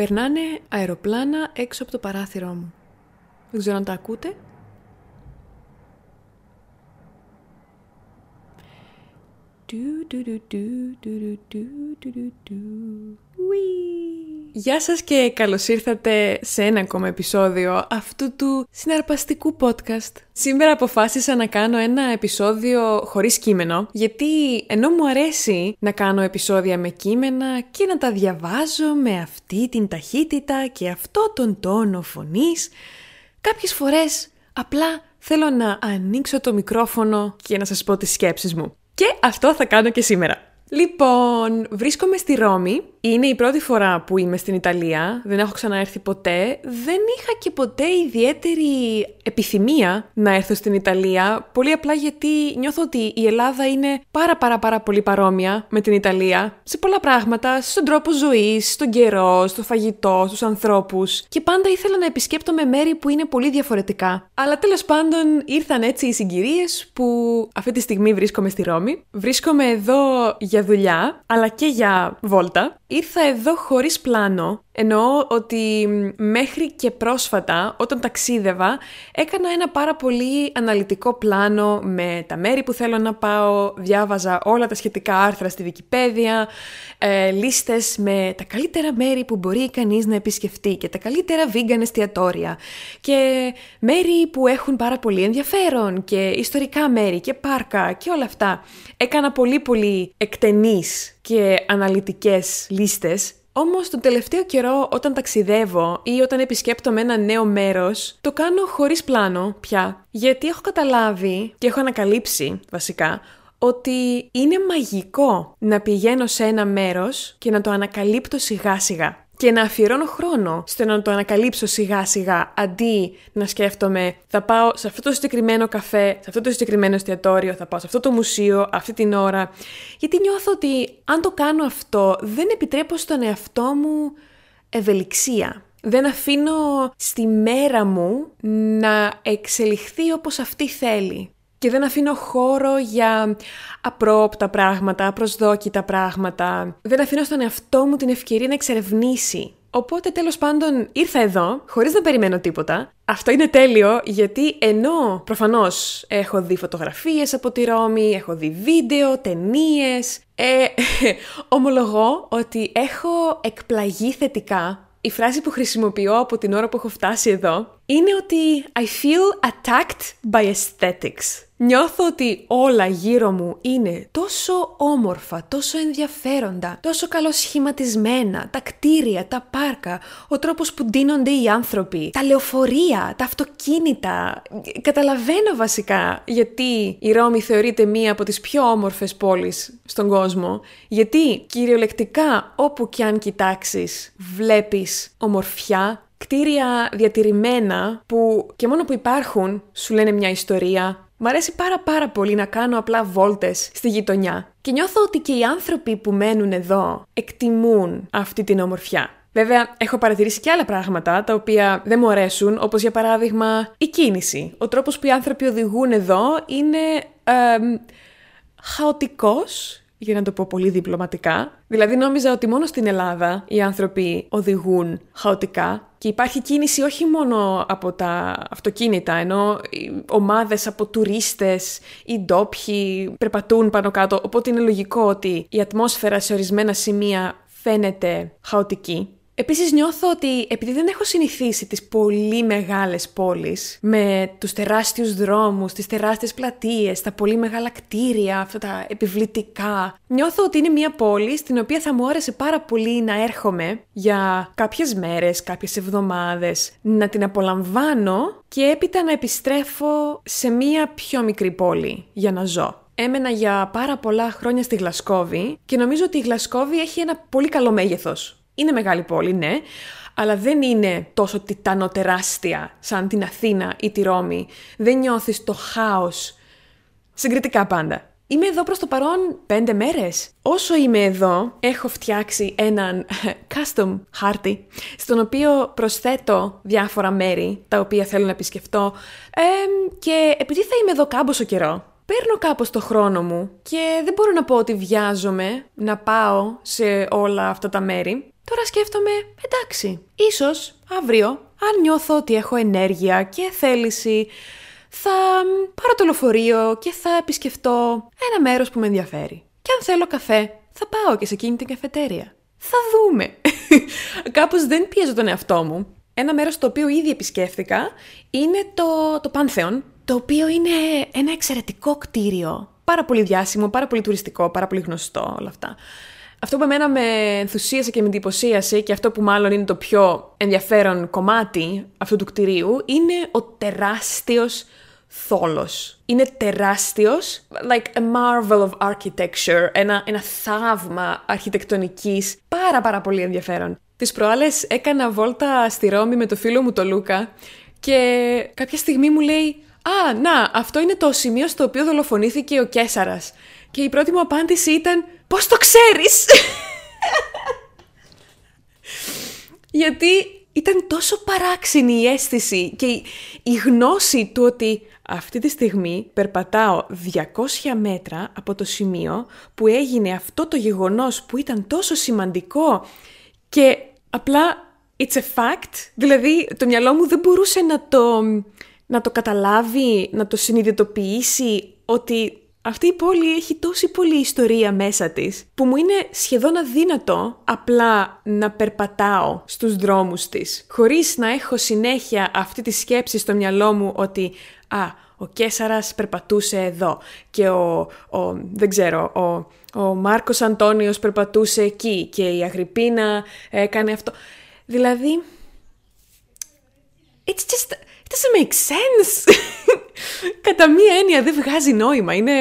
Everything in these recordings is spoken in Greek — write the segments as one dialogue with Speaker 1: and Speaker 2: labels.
Speaker 1: Περνάνε αεροπλάνα έξω από το παράθυρό μου. Δεν ξέρω αν τα ακούτε. Γεια σας και καλώς ήρθατε σε ένα ακόμα επεισόδιο αυτού του συναρπαστικού podcast. Σήμερα αποφάσισα να κάνω ένα επεισόδιο χωρίς κείμενο, γιατί ενώ μου αρέσει να κάνω επεισόδια με κείμενα και να τα διαβάζω με αυτή την ταχύτητα και αυτό τον τόνο φωνής, κάποιες φορές απλά θέλω να ανοίξω το μικρόφωνο και να σας πω τις σκέψεις μου. Και αυτό θα κάνω και σήμερα. Λοιπόν, βρίσκομαι στη Ρώμη. Είναι η πρώτη φορά που είμαι στην Ιταλία. Δεν έχω ξαναέρθει ποτέ. Δεν είχα και ποτέ ιδιαίτερη επιθυμία να έρθω στην Ιταλία. Πολύ απλά γιατί νιώθω ότι η Ελλάδα είναι πάρα πάρα πάρα πολύ παρόμοια με την Ιταλία. Σε πολλά πράγματα, στον τρόπο ζωής, στον καιρό, στο φαγητό, στους ανθρώπους. Και πάντα ήθελα να επισκέπτομαι μέρη που είναι πολύ διαφορετικά. Αλλά τέλος πάντων ήρθαν έτσι οι συγκυρίες που αυτή τη στιγμή βρίσκομαι στη Ρώμη. Βρίσκομαι εδώ για δουλειά, αλλά και για βόλτα. Ήρθα εδώ χωρίς πλάνο, εννοώ ότι μέχρι και πρόσφατα, όταν ταξίδευα, έκανα ένα πάρα πολύ αναλυτικό πλάνο με τα μέρη που θέλω να πάω, διάβαζα όλα τα σχετικά άρθρα στη Wikipedia, ε, λίστες με τα καλύτερα μέρη που μπορεί κανείς να επισκεφτεί και τα καλύτερα vegan εστιατόρια και μέρη που έχουν πάρα πολύ ενδιαφέρον και ιστορικά μέρη και πάρκα και όλα αυτά. Έκανα πολύ πολύ εκτενείς και αναλυτικές λίστες όμως τον τελευταίο καιρό όταν ταξιδεύω ή όταν επισκέπτομαι ένα νέο μέρος, το κάνω χωρίς πλάνο πια. Γιατί έχω καταλάβει και έχω ανακαλύψει βασικά ότι είναι μαγικό να πηγαίνω σε ένα μέρος και να το ανακαλύπτω σιγά σιγά και να αφιερώνω χρόνο στο να το ανακαλύψω σιγά σιγά αντί να σκέφτομαι θα πάω σε αυτό το συγκεκριμένο καφέ, σε αυτό το συγκεκριμένο εστιατόριο, θα πάω σε αυτό το μουσείο αυτή την ώρα. Γιατί νιώθω ότι αν το κάνω αυτό δεν επιτρέπω στον εαυτό μου ευελιξία. Δεν αφήνω στη μέρα μου να εξελιχθεί όπως αυτή θέλει και δεν αφήνω χώρο για απρόοπτα πράγματα, απροσδόκητα πράγματα. Δεν αφήνω στον εαυτό μου την ευκαιρία να εξερευνήσει. Οπότε τέλος πάντων ήρθα εδώ, χωρίς να περιμένω τίποτα. Αυτό είναι τέλειο γιατί ενώ προφανώς έχω δει φωτογραφίες από τη Ρώμη, έχω δει βίντεο, ταινίες. ε, ομολογώ ότι έχω εκπλαγεί θετικά η φράση που χρησιμοποιώ από την ώρα που έχω φτάσει εδώ είναι ότι I feel attacked by aesthetics. Νιώθω ότι όλα γύρω μου είναι τόσο όμορφα, τόσο ενδιαφέροντα, τόσο καλοσχηματισμένα, τα κτίρια, τα πάρκα, ο τρόπος που ντύνονται οι άνθρωποι, τα λεωφορεία, τα αυτοκίνητα. Καταλαβαίνω βασικά γιατί η Ρώμη θεωρείται μία από τις πιο όμορφες πόλεις στον κόσμο, γιατί κυριολεκτικά όπου κι αν κοιτάξεις βλέπεις ομορφιά, κτίρια διατηρημένα που και μόνο που υπάρχουν σου λένε μια ιστορία. Μ' αρέσει πάρα πάρα πολύ να κάνω απλά βόλτες στη γειτονιά και νιώθω ότι και οι άνθρωποι που μένουν εδώ εκτιμούν αυτή την ομορφιά. Βέβαια, έχω παρατηρήσει και άλλα πράγματα τα οποία δεν μου αρέσουν, όπως για παράδειγμα η κίνηση. Ο τρόπος που οι άνθρωποι οδηγούν εδώ είναι ε, χαοτικός για να το πω πολύ διπλωματικά. Δηλαδή νόμιζα ότι μόνο στην Ελλάδα οι άνθρωποι οδηγούν χαοτικά και υπάρχει κίνηση όχι μόνο από τα αυτοκίνητα, ενώ ομάδες από τουρίστες ή ντόπιοι περπατούν πάνω κάτω, οπότε είναι λογικό ότι η ατμόσφαιρα σε ορισμένα σημεία φαίνεται χαοτική. Επίσης νιώθω ότι επειδή δεν έχω συνηθίσει τις πολύ μεγάλες πόλεις με τους τεράστιους δρόμους, τις τεράστιες πλατείες, τα πολύ μεγάλα κτίρια, αυτά τα επιβλητικά, νιώθω ότι είναι μια πόλη στην οποία θα μου άρεσε πάρα πολύ να έρχομαι για κάποιες μέρες, κάποιες εβδομάδες, να την απολαμβάνω και έπειτα να επιστρέφω σε μια πιο μικρή πόλη για να ζω. Έμενα για πάρα πολλά χρόνια στη Γλασκόβη και νομίζω ότι η Γλασκόβη έχει ένα πολύ καλό μέγεθος είναι μεγάλη πόλη, ναι, αλλά δεν είναι τόσο τιτανοτεράστια σαν την Αθήνα ή τη Ρώμη. Δεν νιώθεις το χάος. Συγκριτικά πάντα. Είμαι εδώ προς το παρόν πέντε μέρες. Όσο είμαι εδώ, έχω φτιάξει έναν custom χάρτη, στον οποίο προσθέτω διάφορα μέρη, τα οποία θέλω να επισκεφτώ. και επειδή θα είμαι εδώ κάμποσο καιρό, παίρνω κάπως το χρόνο μου και δεν μπορώ να πω ότι βιάζομαι να πάω σε όλα αυτά τα μέρη. Τώρα σκέφτομαι, εντάξει, ίσως αύριο, αν νιώθω ότι έχω ενέργεια και θέληση, θα πάρω το λεωφορείο και θα επισκεφτώ ένα μέρος που με ενδιαφέρει. Και αν θέλω καφέ, θα πάω και σε εκείνη την καφετέρια. Θα δούμε. Κάπως δεν πιέζω τον εαυτό μου. Ένα μέρος το οποίο ήδη επισκέφθηκα είναι το, το Pantheon, το οποίο είναι ένα εξαιρετικό κτίριο. Πάρα πολύ διάσημο, πάρα πολύ τουριστικό, πάρα πολύ γνωστό όλα αυτά. Αυτό που εμένα με ενθουσίασε και με εντυπωσίασε και αυτό που μάλλον είναι το πιο ενδιαφέρον κομμάτι αυτού του κτηρίου είναι ο τεράστιος θόλος. Είναι τεράστιος, like a marvel of architecture, ένα, ένα θαύμα αρχιτεκτονικής, πάρα πάρα πολύ ενδιαφέρον. Τις προάλλες έκανα βόλτα στη Ρώμη με το φίλο μου το Λούκα και κάποια στιγμή μου λέει «Α, να, αυτό είναι το σημείο στο οποίο δολοφονήθηκε ο Κέσαρας». Και η πρώτη μου απάντηση ήταν «Πώς το ξέρεις» Γιατί ήταν τόσο παράξενη η αίσθηση και η, η γνώση του ότι αυτή τη στιγμή περπατάω 200 μέτρα από το σημείο που έγινε αυτό το γεγονός που ήταν τόσο σημαντικό και απλά it's a fact, δηλαδή το μυαλό μου δεν μπορούσε να το, να το καταλάβει, να το συνειδητοποιήσει ότι αυτή η πόλη έχει τόση πολλή ιστορία μέσα της που μου είναι σχεδόν αδύνατο απλά να περπατάω στους δρόμους της χωρίς να έχω συνέχεια αυτή τη σκέψη στο μυαλό μου ότι «Α, ο Κέσαρας περπατούσε εδώ και ο, ο δεν ξέρω, ο, ο Μάρκος Αντώνιος περπατούσε εκεί και η Αγρυπίνα έκανε αυτό». Δηλαδή, it's just, it doesn't make sense. Κατά μία έννοια δεν βγάζει νόημα. Είναι.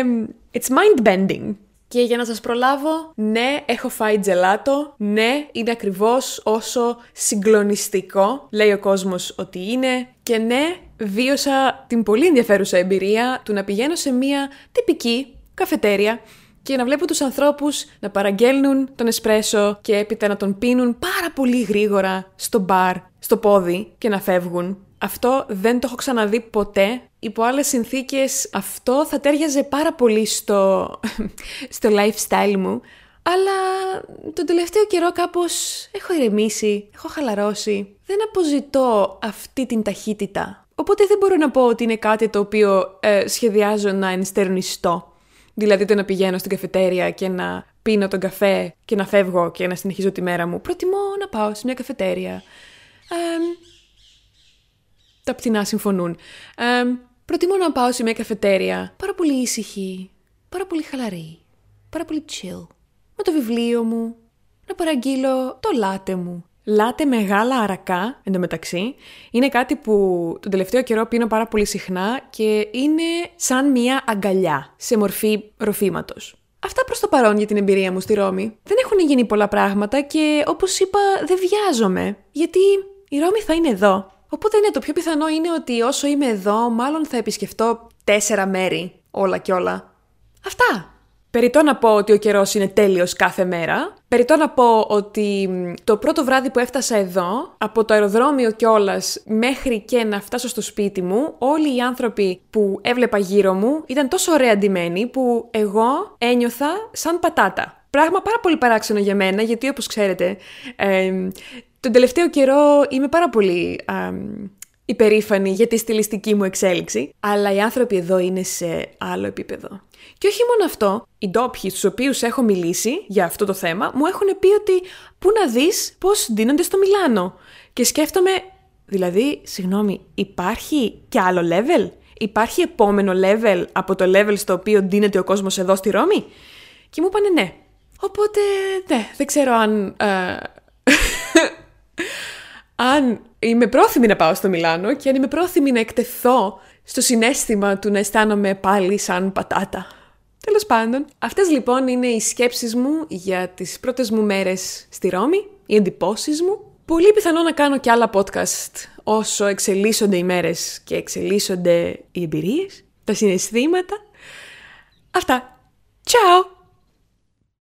Speaker 1: It's mind bending. Και για να σας προλάβω, ναι, έχω φάει τζελάτο, ναι, είναι ακριβώς όσο συγκλονιστικό λέει ο κόσμος ότι είναι και ναι, βίωσα την πολύ ενδιαφέρουσα εμπειρία του να πηγαίνω σε μια τυπική καφετέρια και να βλέπω τους ανθρώπους να παραγγέλνουν τον εσπρέσο και έπειτα να τον πίνουν πάρα πολύ γρήγορα στο μπαρ, στο πόδι και να φεύγουν. Αυτό δεν το έχω ξαναδεί ποτέ. Υπό άλλες συνθήκες αυτό θα τέριαζε πάρα πολύ στο, στο lifestyle μου. Αλλά τον τελευταίο καιρό κάπως έχω ηρεμήσει, έχω χαλαρώσει. Δεν αποζητώ αυτή την ταχύτητα. Οπότε δεν μπορώ να πω ότι είναι κάτι το οποίο ε, σχεδιάζω να ενστερνιστώ. Δηλαδή το να πηγαίνω στην καφετέρια και να πίνω τον καφέ και να φεύγω και να συνεχίζω τη μέρα μου. Προτιμώ να πάω σε μια καφετέρια. Ε, τα πτηνά συμφωνούν. Ε, προτιμώ να πάω σε μια καφετέρια πάρα πολύ ήσυχη, πάρα πολύ χαλαρή, πάρα πολύ chill. Με το βιβλίο μου, να παραγγείλω το λάτε μου. Λάτε μεγάλα αρακά, εντωμεταξύ, είναι κάτι που τον τελευταίο καιρό πίνω πάρα πολύ συχνά και είναι σαν μια αγκαλιά σε μορφή ροφήματος. Αυτά προς το παρόν για την εμπειρία μου στη Ρώμη. Δεν έχουν γίνει πολλά πράγματα και όπως είπα δεν βιάζομαι, γιατί η Ρώμη θα είναι εδώ. Οπότε ναι, το πιο πιθανό είναι ότι όσο είμαι εδώ, μάλλον θα επισκεφτώ τέσσερα μέρη, όλα και όλα. Αυτά. Περιτώ να πω ότι ο καιρός είναι τέλειος κάθε μέρα. Περιτώ να πω ότι το πρώτο βράδυ που έφτασα εδώ, από το αεροδρόμιο κιόλας μέχρι και να φτάσω στο σπίτι μου, όλοι οι άνθρωποι που έβλεπα γύρω μου ήταν τόσο ωραία αντιμένοι που εγώ ένιωθα σαν πατάτα. Πράγμα πάρα πολύ παράξενο για μένα, γιατί όπως ξέρετε, ε, τον τελευταίο καιρό είμαι πάρα πολύ α, υπερήφανη για τη στιλιστική μου εξέλιξη, αλλά οι άνθρωποι εδώ είναι σε άλλο επίπεδο. Και όχι μόνο αυτό, οι ντόπιοι στους οποίους έχω μιλήσει για αυτό το θέμα μου έχουν πει ότι πού να δεις πώς δίνονται στο Μιλάνο. Και σκέφτομαι, δηλαδή, συγγνώμη, υπάρχει και άλλο level? Υπάρχει επόμενο level από το level στο οποίο δίνεται ο κόσμος εδώ στη Ρώμη; Και μου είπανε ναι. Οπότε, ναι, δεν ξέρω αν... Ε, αν είμαι πρόθυμη να πάω στο Μιλάνο και αν είμαι πρόθυμη να εκτεθώ στο συνέστημα του να αισθάνομαι πάλι σαν πατάτα. Τέλος πάντων, αυτές λοιπόν είναι οι σκέψεις μου για τις πρώτες μου μέρες στη Ρώμη, οι εντυπώσεις μου. Πολύ πιθανό να κάνω και άλλα podcast όσο εξελίσσονται οι μέρες και εξελίσσονται οι εμπειρίες, τα συναισθήματα. Αυτά. Ciao!